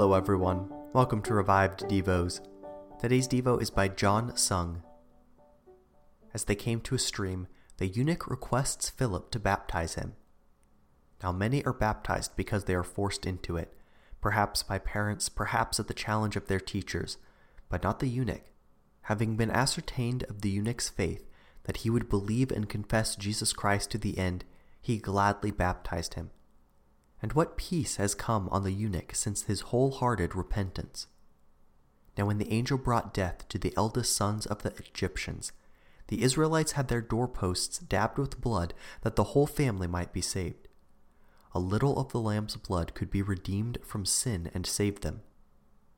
Hello, everyone. Welcome to Revived Devos. Today's Devo is by John Sung. As they came to a stream, the eunuch requests Philip to baptize him. Now, many are baptized because they are forced into it, perhaps by parents, perhaps at the challenge of their teachers, but not the eunuch. Having been ascertained of the eunuch's faith, that he would believe and confess Jesus Christ to the end, he gladly baptized him. And what peace has come on the eunuch since his wholehearted repentance? Now, when the angel brought death to the eldest sons of the Egyptians, the Israelites had their doorposts dabbed with blood that the whole family might be saved. A little of the lamb's blood could be redeemed from sin and save them.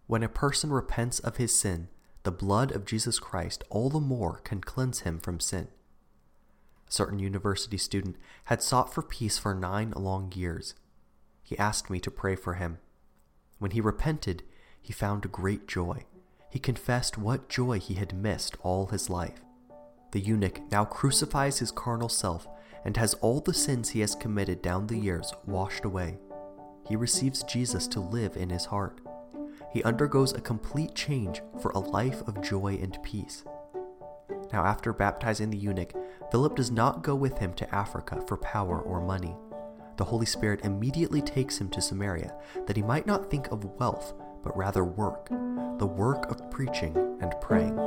When a person repents of his sin, the blood of Jesus Christ all the more can cleanse him from sin. A certain university student had sought for peace for nine long years he asked me to pray for him. When he repented, he found great joy. He confessed what joy he had missed all his life. The eunuch now crucifies his carnal self and has all the sins he has committed down the years washed away. He receives Jesus to live in his heart. He undergoes a complete change for a life of joy and peace. Now, after baptizing the eunuch, Philip does not go with him to Africa for power or money the Holy Spirit immediately takes him to Samaria, that he might not think of wealth, but rather work, the work of preaching and praying.